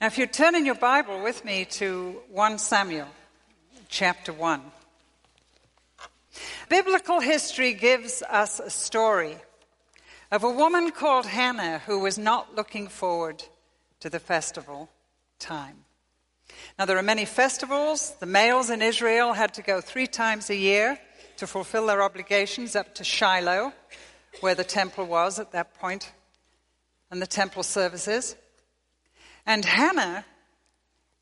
Now, if you turn in your Bible with me to 1 Samuel, chapter 1. Biblical history gives us a story of a woman called Hannah who was not looking forward to the festival time. Now, there are many festivals. The males in Israel had to go three times a year to fulfill their obligations up to Shiloh, where the temple was at that point, and the temple services. And Hannah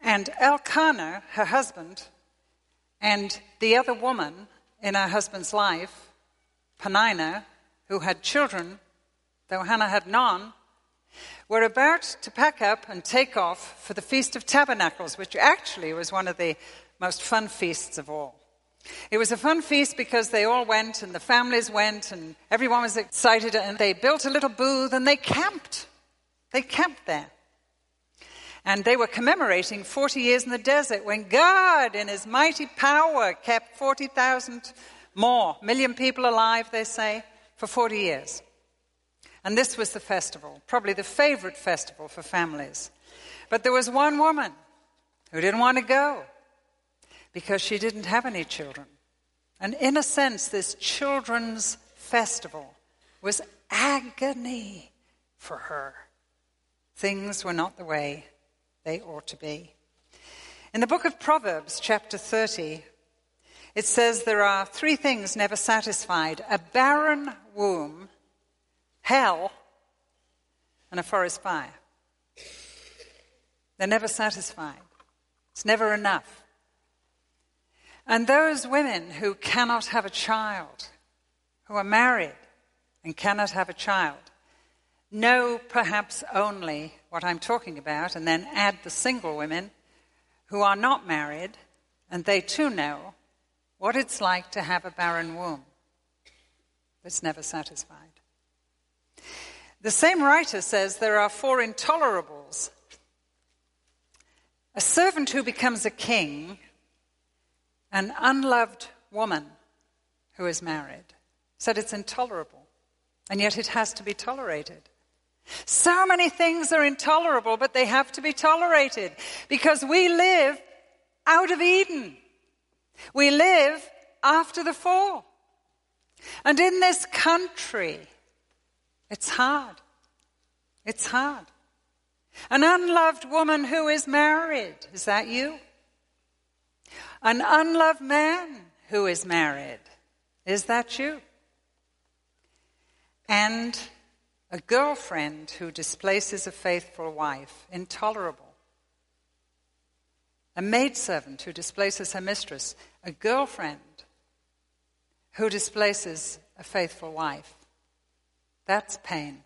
and Elkanah, her husband, and the other woman in her husband's life, Peninnah, who had children, though Hannah had none, were about to pack up and take off for the Feast of Tabernacles, which actually was one of the most fun feasts of all. It was a fun feast because they all went and the families went and everyone was excited and they built a little booth and they camped. They camped there. And they were commemorating 40 years in the desert when God, in his mighty power, kept 40,000 more, million people alive, they say, for 40 years. And this was the festival, probably the favorite festival for families. But there was one woman who didn't want to go because she didn't have any children. And in a sense, this children's festival was agony for her. Things were not the way they ought to be. In the book of Proverbs, chapter 30, it says there are three things never satisfied a barren womb, hell, and a forest fire. They're never satisfied. It's never enough. And those women who cannot have a child, who are married and cannot have a child, know perhaps only what I'm talking about, and then add the single women who are not married, and they too know what it's like to have a barren womb that's never satisfied. The same writer says there are four intolerables a servant who becomes a king, an unloved woman who is married. Said it's intolerable, and yet it has to be tolerated. So many things are intolerable, but they have to be tolerated because we live out of Eden. We live after the fall. And in this country, it's hard. It's hard. An unloved woman who is married, is that you? An unloved man who is married, is that you? And a girlfriend who displaces a faithful wife, intolerable. A maidservant who displaces her mistress, a girlfriend who displaces a faithful wife. That's pain.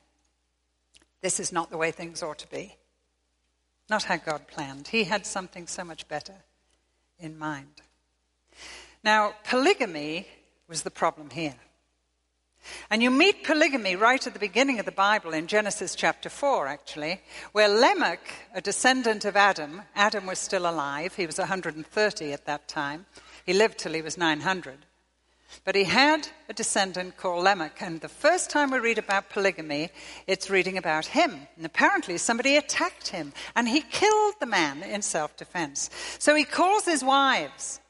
This is not the way things ought to be. Not how God planned. He had something so much better in mind. Now, polygamy was the problem here. And you meet polygamy right at the beginning of the Bible in Genesis chapter 4, actually, where Lamech, a descendant of Adam, Adam was still alive. He was 130 at that time. He lived till he was 900. But he had a descendant called Lamech, and the first time we read about polygamy, it's reading about him. And apparently somebody attacked him, and he killed the man in self defense. So he calls his wives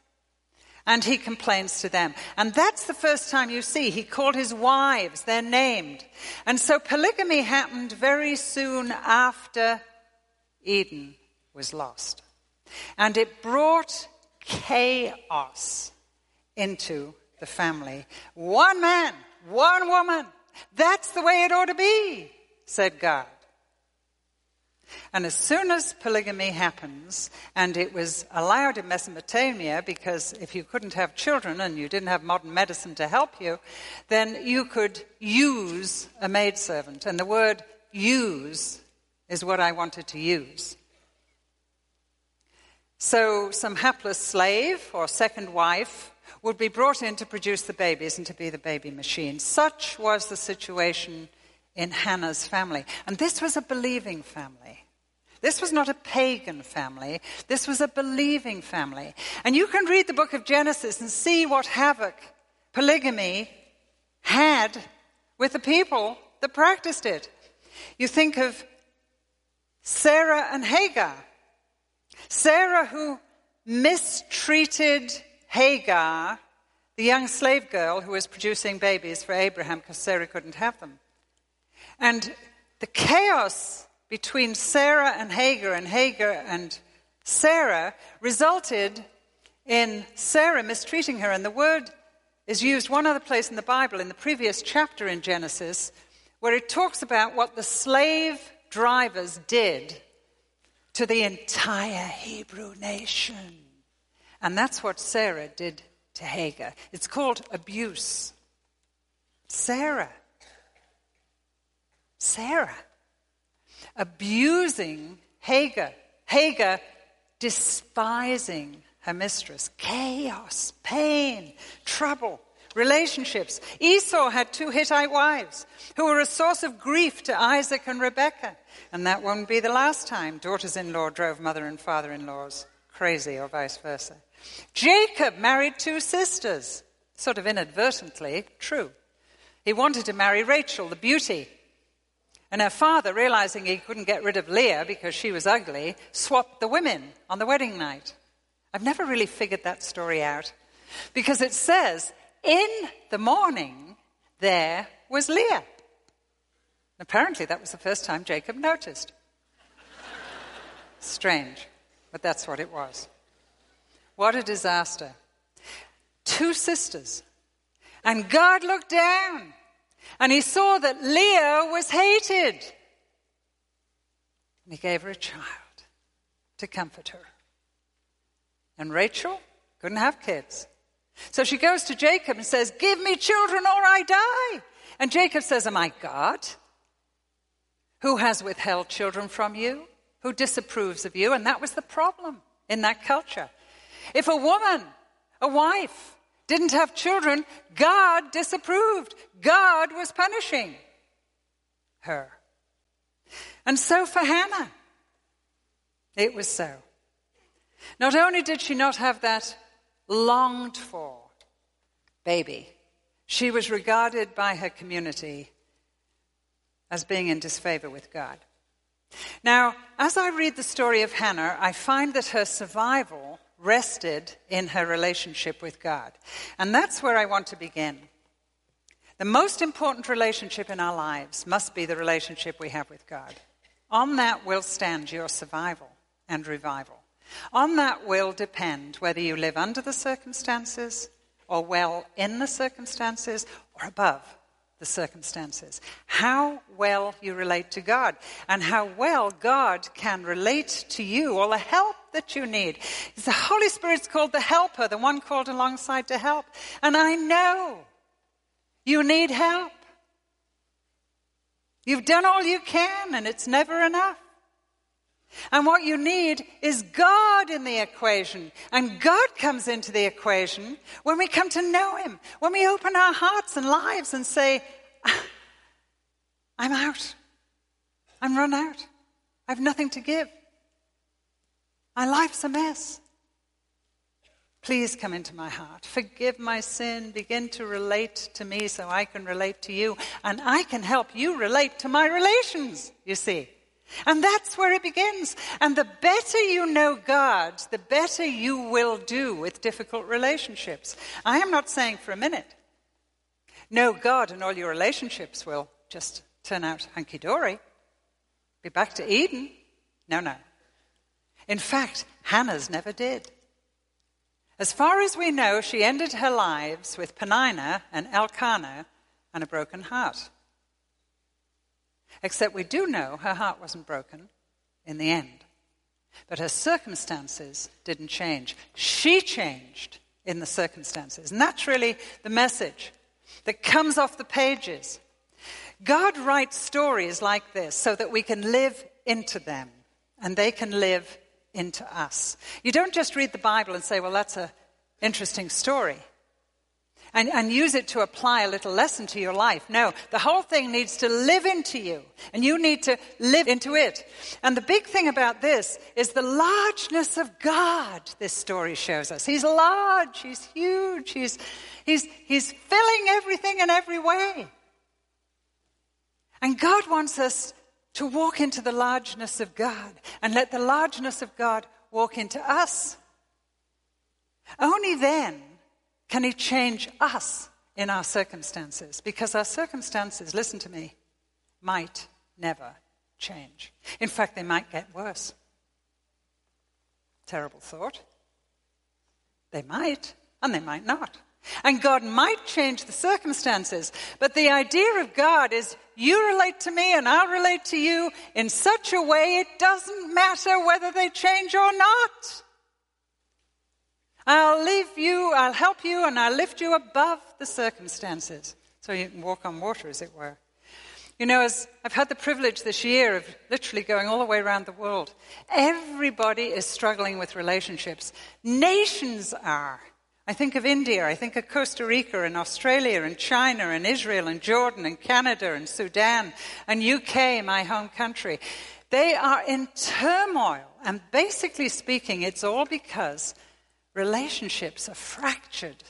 and he complains to them. And that's the first time you see he called his wives, they're named. And so polygamy happened very soon after Eden was lost. And it brought chaos into the family. One man, one woman. That's the way it ought to be, said God. And as soon as polygamy happens, and it was allowed in Mesopotamia because if you couldn't have children and you didn't have modern medicine to help you, then you could use a maidservant. And the word use is what I wanted to use. So some hapless slave or second wife would be brought in to produce the babies and to be the baby machine. Such was the situation in Hannah's family. And this was a believing family. This was not a pagan family. This was a believing family. And you can read the book of Genesis and see what havoc polygamy had with the people that practiced it. You think of Sarah and Hagar Sarah, who mistreated Hagar, the young slave girl who was producing babies for Abraham because Sarah couldn't have them. And the chaos between Sarah and Hagar and Hagar and Sarah resulted in Sarah mistreating her. And the word is used one other place in the Bible, in the previous chapter in Genesis, where it talks about what the slave drivers did to the entire Hebrew nation. And that's what Sarah did to Hagar. It's called abuse. Sarah. Sarah. Abusing Hagar. Hagar despising her mistress. Chaos, pain, trouble, relationships. Esau had two Hittite wives who were a source of grief to Isaac and Rebekah. And that won't be the last time daughters in law drove mother and father in laws crazy, or vice versa. Jacob married two sisters, sort of inadvertently, true. He wanted to marry Rachel, the beauty. And her father, realizing he couldn't get rid of Leah because she was ugly, swapped the women on the wedding night. I've never really figured that story out because it says, in the morning, there was Leah. Apparently, that was the first time Jacob noticed. Strange, but that's what it was. What a disaster. Two sisters. And God looked down and he saw that Leah was hated. And he gave her a child to comfort her. And Rachel couldn't have kids. So she goes to Jacob and says, Give me children or I die. And Jacob says, Am I God? Who has withheld children from you? Who disapproves of you? And that was the problem in that culture. If a woman, a wife, didn't have children, God disapproved. God was punishing her. And so for Hannah, it was so. Not only did she not have that longed for baby, she was regarded by her community as being in disfavor with God. Now, as I read the story of Hannah, I find that her survival rested in her relationship with God. And that's where I want to begin. The most important relationship in our lives must be the relationship we have with God. On that will stand your survival and revival. On that will depend whether you live under the circumstances or well in the circumstances or above the circumstances. How well you relate to God and how well God can relate to you all the help that you need. The Holy Spirit's called the helper, the one called alongside to help. And I know you need help. You've done all you can and it's never enough. And what you need is God in the equation. And God comes into the equation when we come to know Him, when we open our hearts and lives and say, ah, I'm out. I'm run out. I have nothing to give. My life's a mess. Please come into my heart. Forgive my sin. Begin to relate to me so I can relate to you. And I can help you relate to my relations, you see. And that's where it begins. And the better you know God, the better you will do with difficult relationships. I am not saying for a minute. Know God and all your relationships will just turn out hunky dory. Be back to Eden. No, no. In fact, Hannah's never did. As far as we know, she ended her lives with Peninnah and Elkanah and a broken heart. Except we do know her heart wasn't broken in the end. But her circumstances didn't change. She changed in the circumstances. And that's really the message that comes off the pages. God writes stories like this so that we can live into them and they can live into us. You don't just read the Bible and say, well, that's an interesting story and, and use it to apply a little lesson to your life. No, the whole thing needs to live into you, and you need to live into it. And the big thing about this is the largeness of God, this story shows us. He's large, He's huge, He's, he's, he's filling everything in every way. And God wants us to walk into the largeness of God and let the largeness of God walk into us. Only then can He change us in our circumstances, because our circumstances, listen to me, might never change. In fact, they might get worse. Terrible thought. They might, and they might not. And God might change the circumstances, but the idea of God is you relate to me and I'll relate to you in such a way it doesn't matter whether they change or not. I'll leave you, I'll help you, and I'll lift you above the circumstances. So you can walk on water, as it were. You know, as I've had the privilege this year of literally going all the way around the world, everybody is struggling with relationships. Nations are. I think of India, I think of Costa Rica and Australia and China and Israel and Jordan and Canada and Sudan and UK, my home country. They are in turmoil. And basically speaking, it's all because relationships are fractured.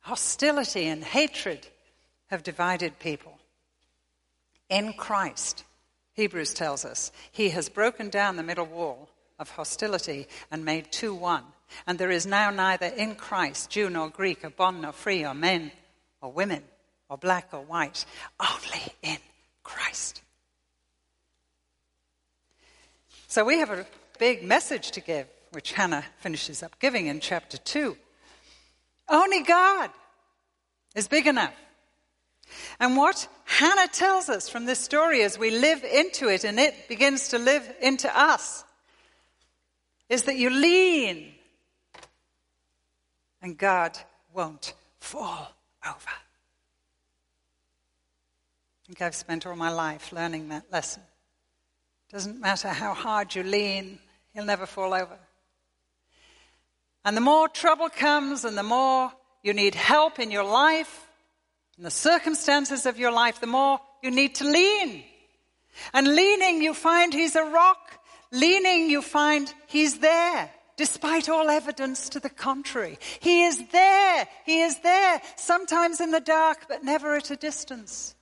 Hostility and hatred have divided people. In Christ, Hebrews tells us, he has broken down the middle wall of hostility and made two one and there is now neither in Christ Jew nor Greek, or bond nor free, or men or women, or black or white, only in Christ. So we have a big message to give, which Hannah finishes up giving in chapter 2. Only God is big enough. And what Hannah tells us from this story as we live into it and it begins to live into us is that you lean and God won't fall over. I think I've spent all my life learning that lesson. Doesn't matter how hard you lean, he'll never fall over. And the more trouble comes and the more you need help in your life, in the circumstances of your life, the more you need to lean. And leaning, you find he's a rock. Leaning, you find he's there despite all evidence to the contrary. He is there. He is there, sometimes in the dark, but never at a distance.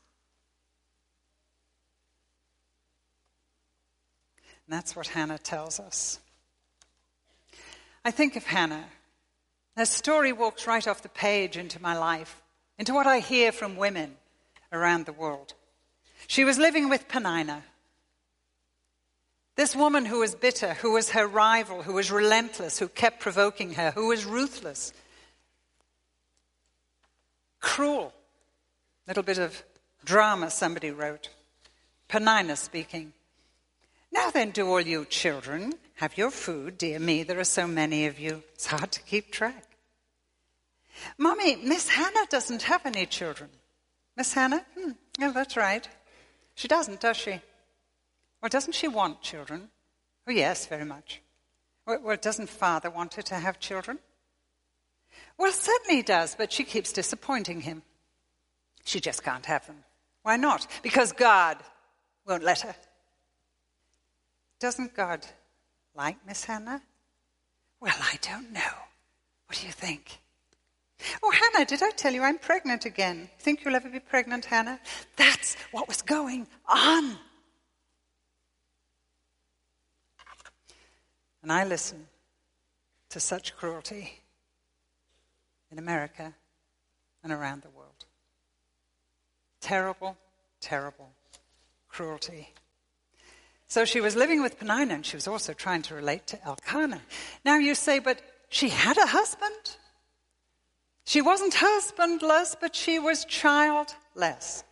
And that's what Hannah tells us. I think of Hannah. Her story walks right off the page into my life, into what I hear from women around the world. She was living with Peninnah, this woman who was bitter, who was her rival, who was relentless, who kept provoking her, who was ruthless, cruel. Little bit of drama somebody wrote. Peninnah speaking. Now then, do all you children have your food? Dear me, there are so many of you. It's hard to keep track. Mummy, Miss Hannah doesn't have any children. Miss Hannah? Hmm, oh, that's right. She doesn't, does she? Well, doesn't she want children? Oh, yes, very much. Well, doesn't father want her to have children? Well, certainly he does, but she keeps disappointing him. She just can't have them. Why not? Because God won't let her. Doesn't God like Miss Hannah? Well, I don't know. What do you think? Oh, Hannah, did I tell you I'm pregnant again? Think you'll ever be pregnant, Hannah? That's what was going on. And I listen to such cruelty in America and around the world. Terrible, terrible cruelty. So she was living with Peninnah and she was also trying to relate to Elkanah. Now you say, but she had a husband? She wasn't husbandless, but she was childless.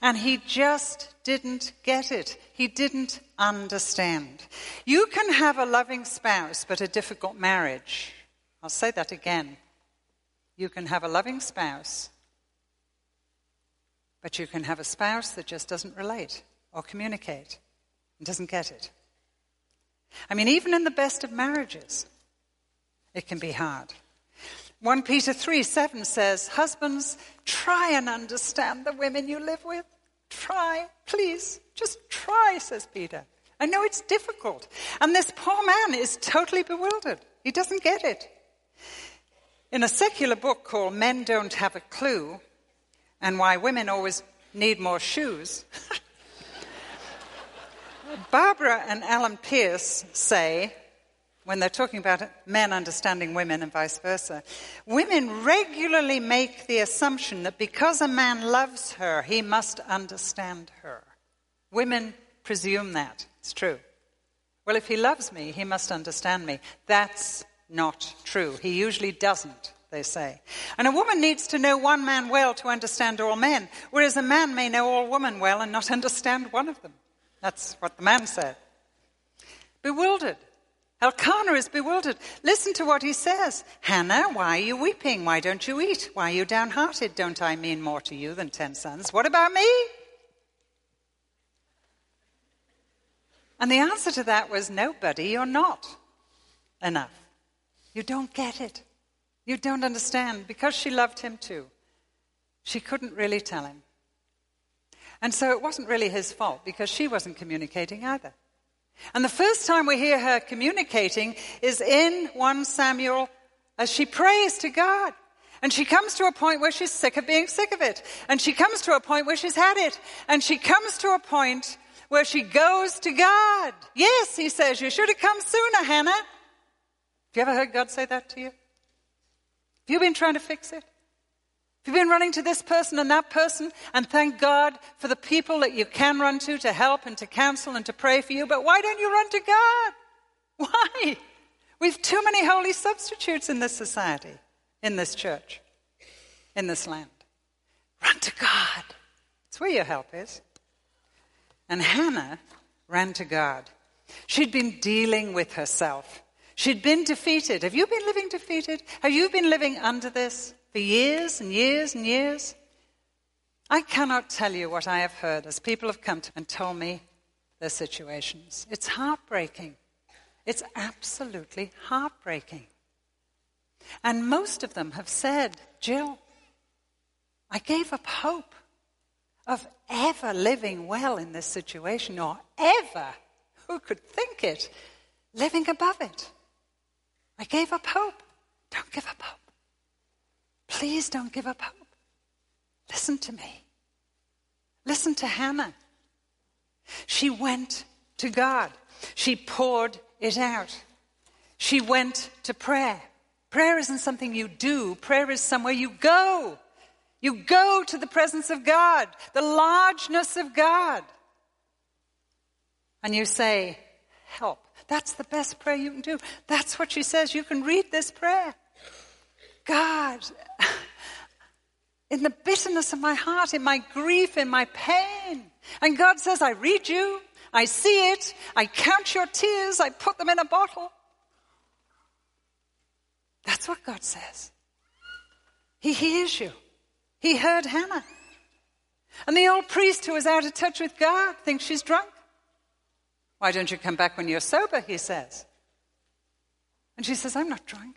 And he just didn't get it. He didn't understand. You can have a loving spouse, but a difficult marriage. I'll say that again. You can have a loving spouse, but you can have a spouse that just doesn't relate or communicate and doesn't get it. I mean, even in the best of marriages, it can be hard. 1 Peter 3 7 says, Husbands, try and understand the women you live with. Try, please, just try, says Peter. I know it's difficult. And this poor man is totally bewildered. He doesn't get it. In a secular book called Men Don't Have a Clue and Why Women Always Need More Shoes, Barbara and Alan Pierce say when they're talking about men understanding women and vice versa. Women regularly make the assumption that because a man loves her, he must understand her. Women presume that. It's true. Well, if he loves me, he must understand me. That's not true. He usually doesn't, they say. And a woman needs to know one man well to understand all men, whereas a man may know all women well and not understand one of them. That's what the man said. Bewildered. Elkanah is bewildered. Listen to what he says. Hannah, why are you weeping? Why don't you eat? Why are you downhearted? Don't I mean more to you than ten sons? What about me? And the answer to that was, Nobody, you're not enough. You don't get it. You don't understand. Because she loved him too, she couldn't really tell him. And so it wasn't really his fault because she wasn't communicating either. And the first time we hear her communicating is in 1 Samuel as she prays to God. And she comes to a point where she's sick of being sick of it. And she comes to a point where she's had it. And she comes to a point where she goes to God. Yes, he says, you should have come sooner, Hannah. Have you ever heard God say that to you? Have you been trying to fix it? Have you been running to this person and that person? And thank God for the people that you can run to to help and to counsel and to pray for you. But why don't you run to God? Why? We've too many holy substitutes in this society, in this church, in this land. Run to God. It's where your help is. And Hannah ran to God. She'd been dealing with herself. She'd been defeated. Have you been living defeated? Have you been living under this? For years and years and years. I cannot tell you what I have heard as people have come to and told me their situations. It's heartbreaking. It's absolutely heartbreaking. And most of them have said, Jill, I gave up hope of ever living well in this situation or ever, who could think it, living above it. I gave up hope. Don't give up hope. Please don't give up hope. Listen to me. Listen to Hannah. She went to God. She poured it out. She went to prayer. Prayer isn't something you do, prayer is somewhere you go. You go to the presence of God, the largeness of God. And you say, Help. That's the best prayer you can do. That's what she says. You can read this prayer. God, in the bitterness of my heart, in my grief, in my pain. And God says, I read you, I see it, I count your tears, I put them in a bottle. That's what God says. He hears you. He heard Hannah. And the old priest who is out of touch with God thinks she's drunk. Why don't you come back when you're sober? He says. And she says, I'm not drunk.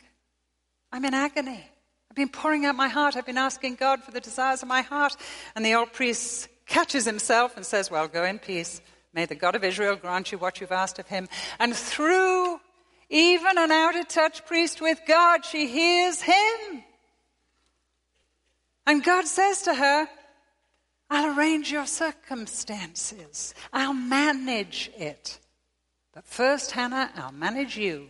I'm in agony. I've been pouring out my heart. I've been asking God for the desires of my heart. And the old priest catches himself and says, Well, go in peace. May the God of Israel grant you what you've asked of him. And through even an out of touch priest with God, she hears him. And God says to her, I'll arrange your circumstances. I'll manage it. But first, Hannah, I'll manage you.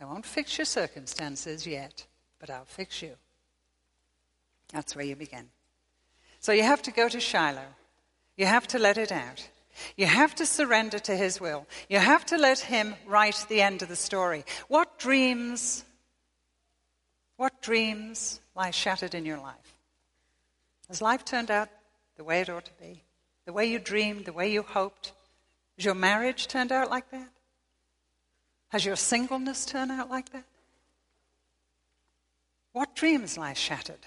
I won't fix your circumstances yet but I'll fix you. That's where you begin. So you have to go to Shiloh. You have to let it out. You have to surrender to His will. You have to let Him write the end of the story. What dreams, what dreams lie shattered in your life? Has life turned out the way it ought to be? The way you dreamed, the way you hoped? Has your marriage turned out like that? Has your singleness turned out like that? What dreams lie shattered?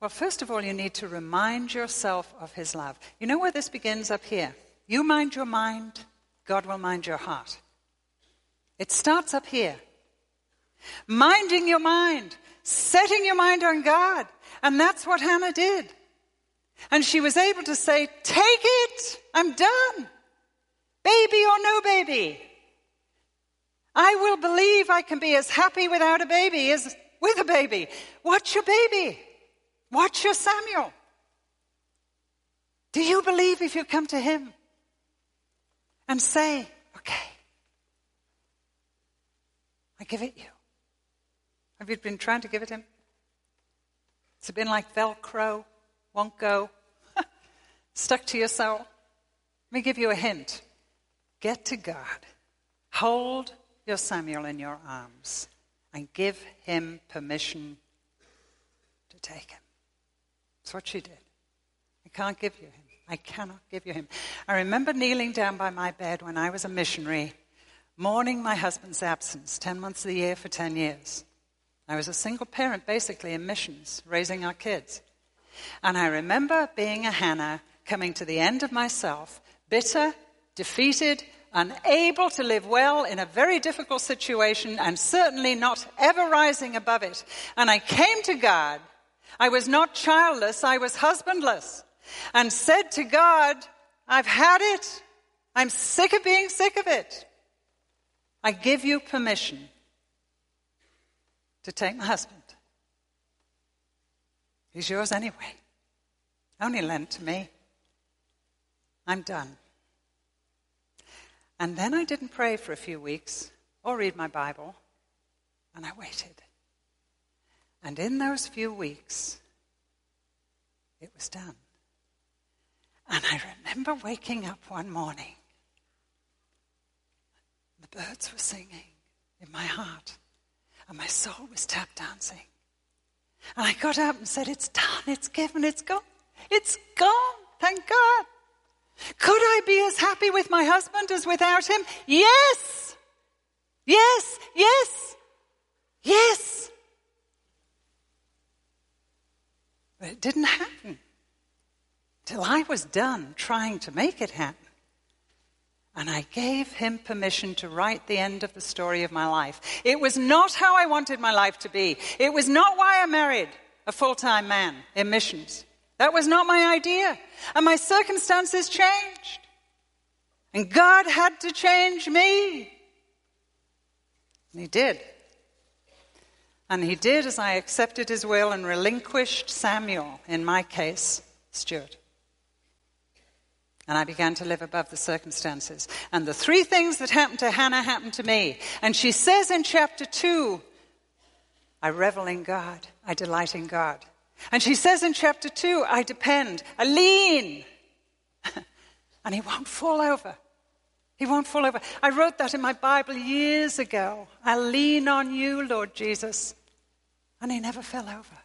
Well, first of all, you need to remind yourself of His love. You know where this begins up here? You mind your mind, God will mind your heart. It starts up here. Minding your mind, setting your mind on God. And that's what Hannah did. And she was able to say, Take it, I'm done. Baby or no baby. I will believe I can be as happy without a baby as with a baby. Watch your baby. Watch your Samuel. Do you believe if you come to him and say, okay, I give it you. Have you been trying to give it him? It's been like Velcro, won't go, stuck to your soul. Let me give you a hint. Get to God, hold your Samuel in your arms, and give him permission to take him. That's what she did. I can't give you him. I cannot give you him. I remember kneeling down by my bed when I was a missionary, mourning my husband's absence, 10 months of the year for 10 years. I was a single parent, basically, in missions, raising our kids. And I remember being a Hannah, coming to the end of myself, bitter, defeated, unable to live well in a very difficult situation, and certainly not ever rising above it. And I came to God. I was not childless, I was husbandless and said to God, I've had it. I'm sick of being sick of it. I give you permission to take my husband. He's yours anyway. Only lent to me. I'm done. And then I didn't pray for a few weeks or read my Bible, and I waited. And in those few weeks, it was done. And I remember waking up one morning. The birds were singing in my heart, and my soul was tap dancing. And I got up and said, It's done, it's given, it's gone. It's gone, thank God. Could I be as happy with my husband as without him? Yes! Yes, yes, yes. But it didn't happen till I was done trying to make it happen. And I gave him permission to write the end of the story of my life. It was not how I wanted my life to be. It was not why I married a full time man in missions. That was not my idea. And my circumstances changed. And God had to change me. And He did. And He did as I accepted His will and relinquished Samuel, in my case, Stuart. And I began to live above the circumstances. And the three things that happened to Hannah happened to me. And she says in chapter 2, I revel in God, I delight in God. And she says in chapter 2, I depend, I lean. and he won't fall over. He won't fall over. I wrote that in my Bible years ago. I lean on you, Lord Jesus. And he never fell over.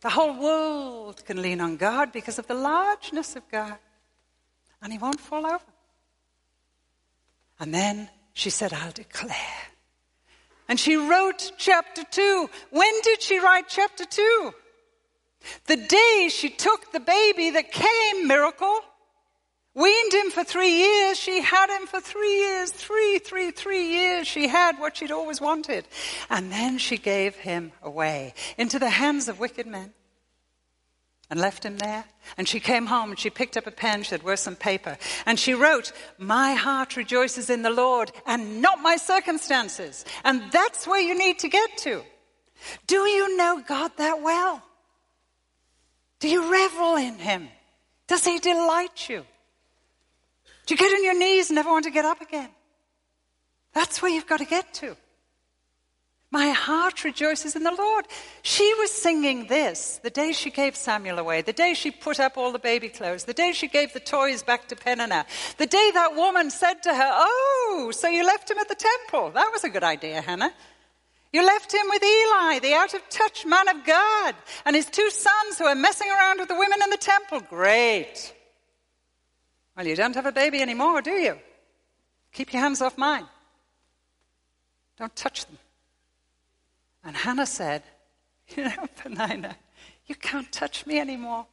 The whole world can lean on God because of the largeness of God. And he won't fall over. And then she said, I'll declare. And she wrote chapter 2. When did she write chapter 2? The day she took the baby that came, miracle. Weaned him for three years. She had him for three years. Three, three, three years. She had what she'd always wanted. And then she gave him away into the hands of wicked men and left him there. And she came home and she picked up a pen. She said, Where's some paper? And she wrote, My heart rejoices in the Lord and not my circumstances. And that's where you need to get to. Do you know God that well? Do you revel in him? Does he delight you? Do you get on your knees and never want to get up again? That's where you've got to get to. My heart rejoices in the Lord. She was singing this the day she gave Samuel away, the day she put up all the baby clothes, the day she gave the toys back to Peninnah, the day that woman said to her, Oh, so you left him at the temple. That was a good idea, Hannah. You left him with Eli, the out of touch man of God, and his two sons who are messing around with the women in the temple. Great. Well, you don't have a baby anymore, do you? Keep your hands off mine. Don't touch them. And Hannah said, You know, Peninnah, you can't touch me anymore.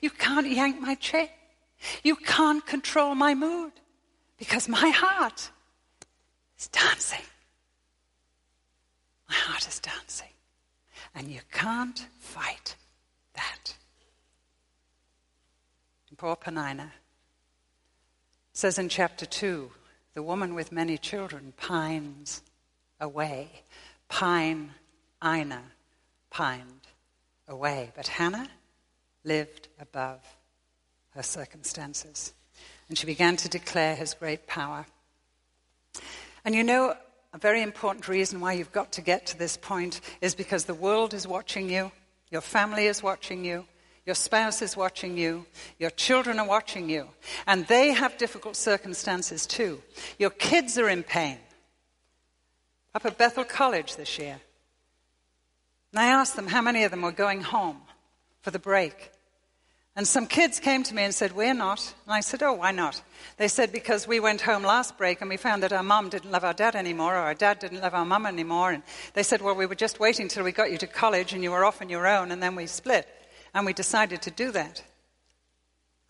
You can't yank my chain. You can't control my mood because my heart is dancing. My heart is dancing. And you can't fight that. And poor Peninnah says in chapter 2 the woman with many children pines away. Pine, Ina, pined away. But Hannah lived above her circumstances. And she began to declare his great power. And you know, a very important reason why you've got to get to this point is because the world is watching you, your family is watching you, your spouse is watching you. Your children are watching you. And they have difficult circumstances too. Your kids are in pain. Up at Bethel College this year. And I asked them how many of them were going home for the break. And some kids came to me and said, We're not. And I said, Oh, why not? They said, Because we went home last break and we found that our mum didn't love our dad anymore, or our dad didn't love our mum anymore. And they said, Well, we were just waiting till we got you to college and you were off on your own, and then we split. And we decided to do that.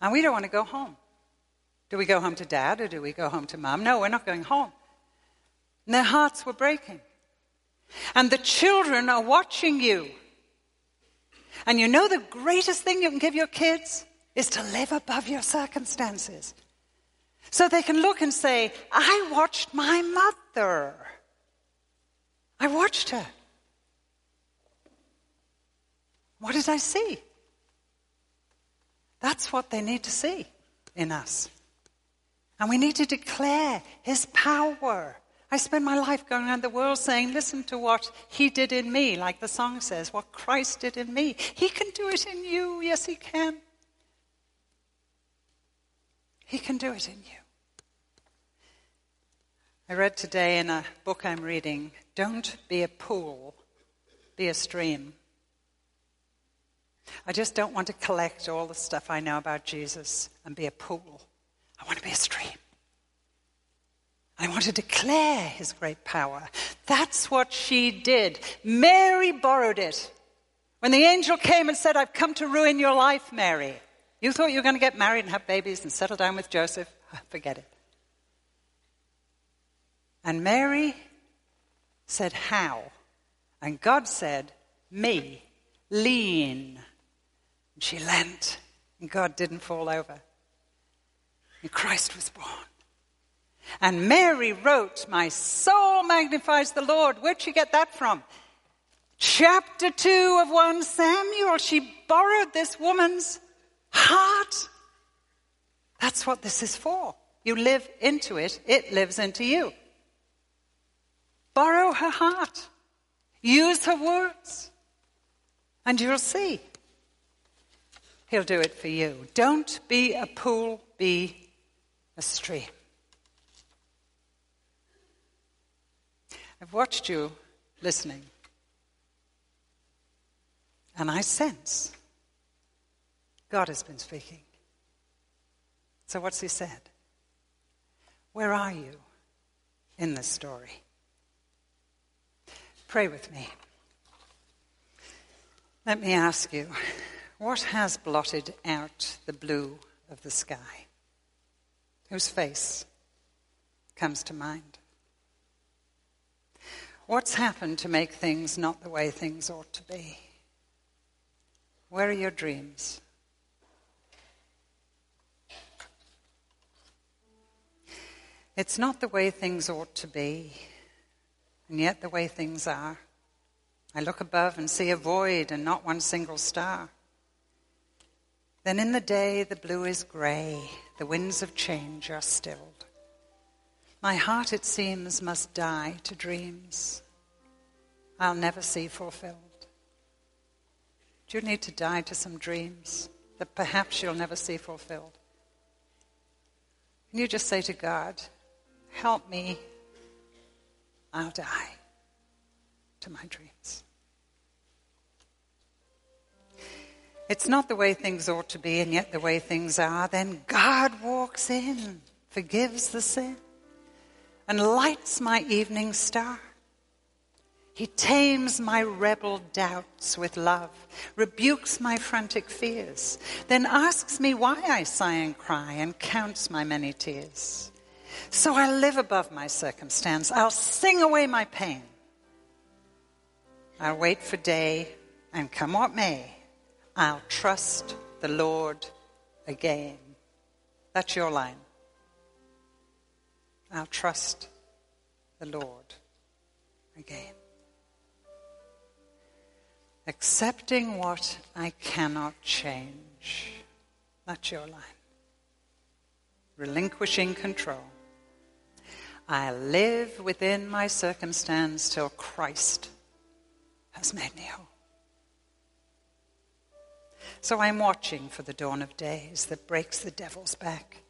And we don't want to go home. Do we go home to dad or do we go home to mom? No, we're not going home. And their hearts were breaking. And the children are watching you. And you know the greatest thing you can give your kids is to live above your circumstances. So they can look and say, I watched my mother. I watched her. What did I see? That's what they need to see in us. And we need to declare his power. I spend my life going around the world saying, listen to what he did in me, like the song says, what Christ did in me. He can do it in you. Yes, he can. He can do it in you. I read today in a book I'm reading, Don't be a pool, be a stream. I just don't want to collect all the stuff I know about Jesus and be a pool. I want to be a stream. I want to declare his great power. That's what she did. Mary borrowed it. When the angel came and said, I've come to ruin your life, Mary, you thought you were going to get married and have babies and settle down with Joseph? Ah, forget it. And Mary said, How? And God said, Me, lean And she leant, and God didn't fall over. And Christ was born. And Mary wrote, My soul magnifies the Lord. Where'd she get that from? Chapter 2 of 1 Samuel. She borrowed this woman's heart. That's what this is for. You live into it, it lives into you. Borrow her heart, use her words, and you'll see. He'll do it for you. Don't be a pool, be a stream. I've watched you listening, and I sense God has been speaking. So, what's He said? Where are you in this story? Pray with me. Let me ask you. What has blotted out the blue of the sky? Whose face comes to mind? What's happened to make things not the way things ought to be? Where are your dreams? It's not the way things ought to be, and yet the way things are. I look above and see a void and not one single star. Then in the day the blue is grey, the winds of change are stilled. My heart, it seems, must die to dreams I'll never see fulfilled. Do you need to die to some dreams that perhaps you'll never see fulfilled? Can you just say to God, Help me, I'll die to my dreams? it's not the way things ought to be and yet the way things are, then God walks in, forgives the sin, and lights my evening star. He tames my rebel doubts with love, rebukes my frantic fears, then asks me why I sigh and cry and counts my many tears. So I live above my circumstance. I'll sing away my pain. I'll wait for day and come what may. I'll trust the Lord again. That's your line. I'll trust the Lord again. Accepting what I cannot change. That's your line. Relinquishing control. I live within my circumstance till Christ has made me whole. So I'm watching for the dawn of days that breaks the devil's back.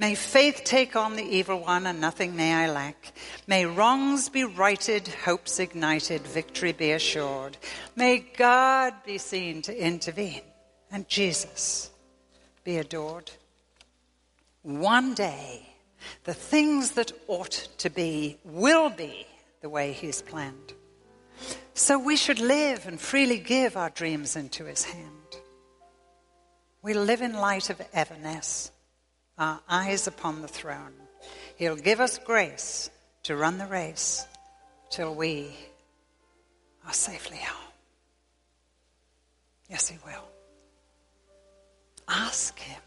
May faith take on the evil one, and nothing may I lack. May wrongs be righted, hopes ignited, victory be assured. May God be seen to intervene, and Jesus be adored. One day, the things that ought to be will be the way He's planned. So we should live and freely give our dreams into His hand. We live in light of Everness, our eyes upon the throne. He'll give us grace to run the race till we are safely home. Yes, He will. Ask Him.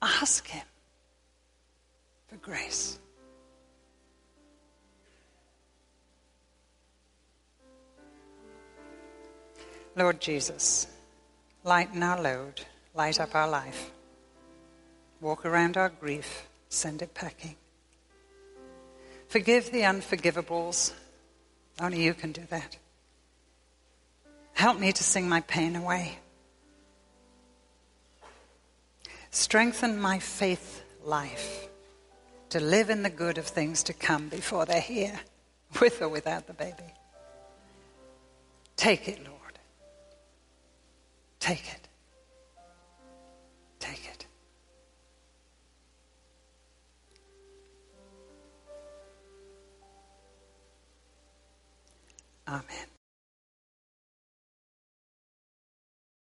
Ask Him for grace. Lord Jesus, lighten our load light up our life, walk around our grief, send it packing. Forgive the unforgivables. Only you can do that. Help me to sing my pain away. Strengthen my faith life to live in the good of things to come before they're here, with or without the baby. Take it, Lord. Take it. Take it. Amen.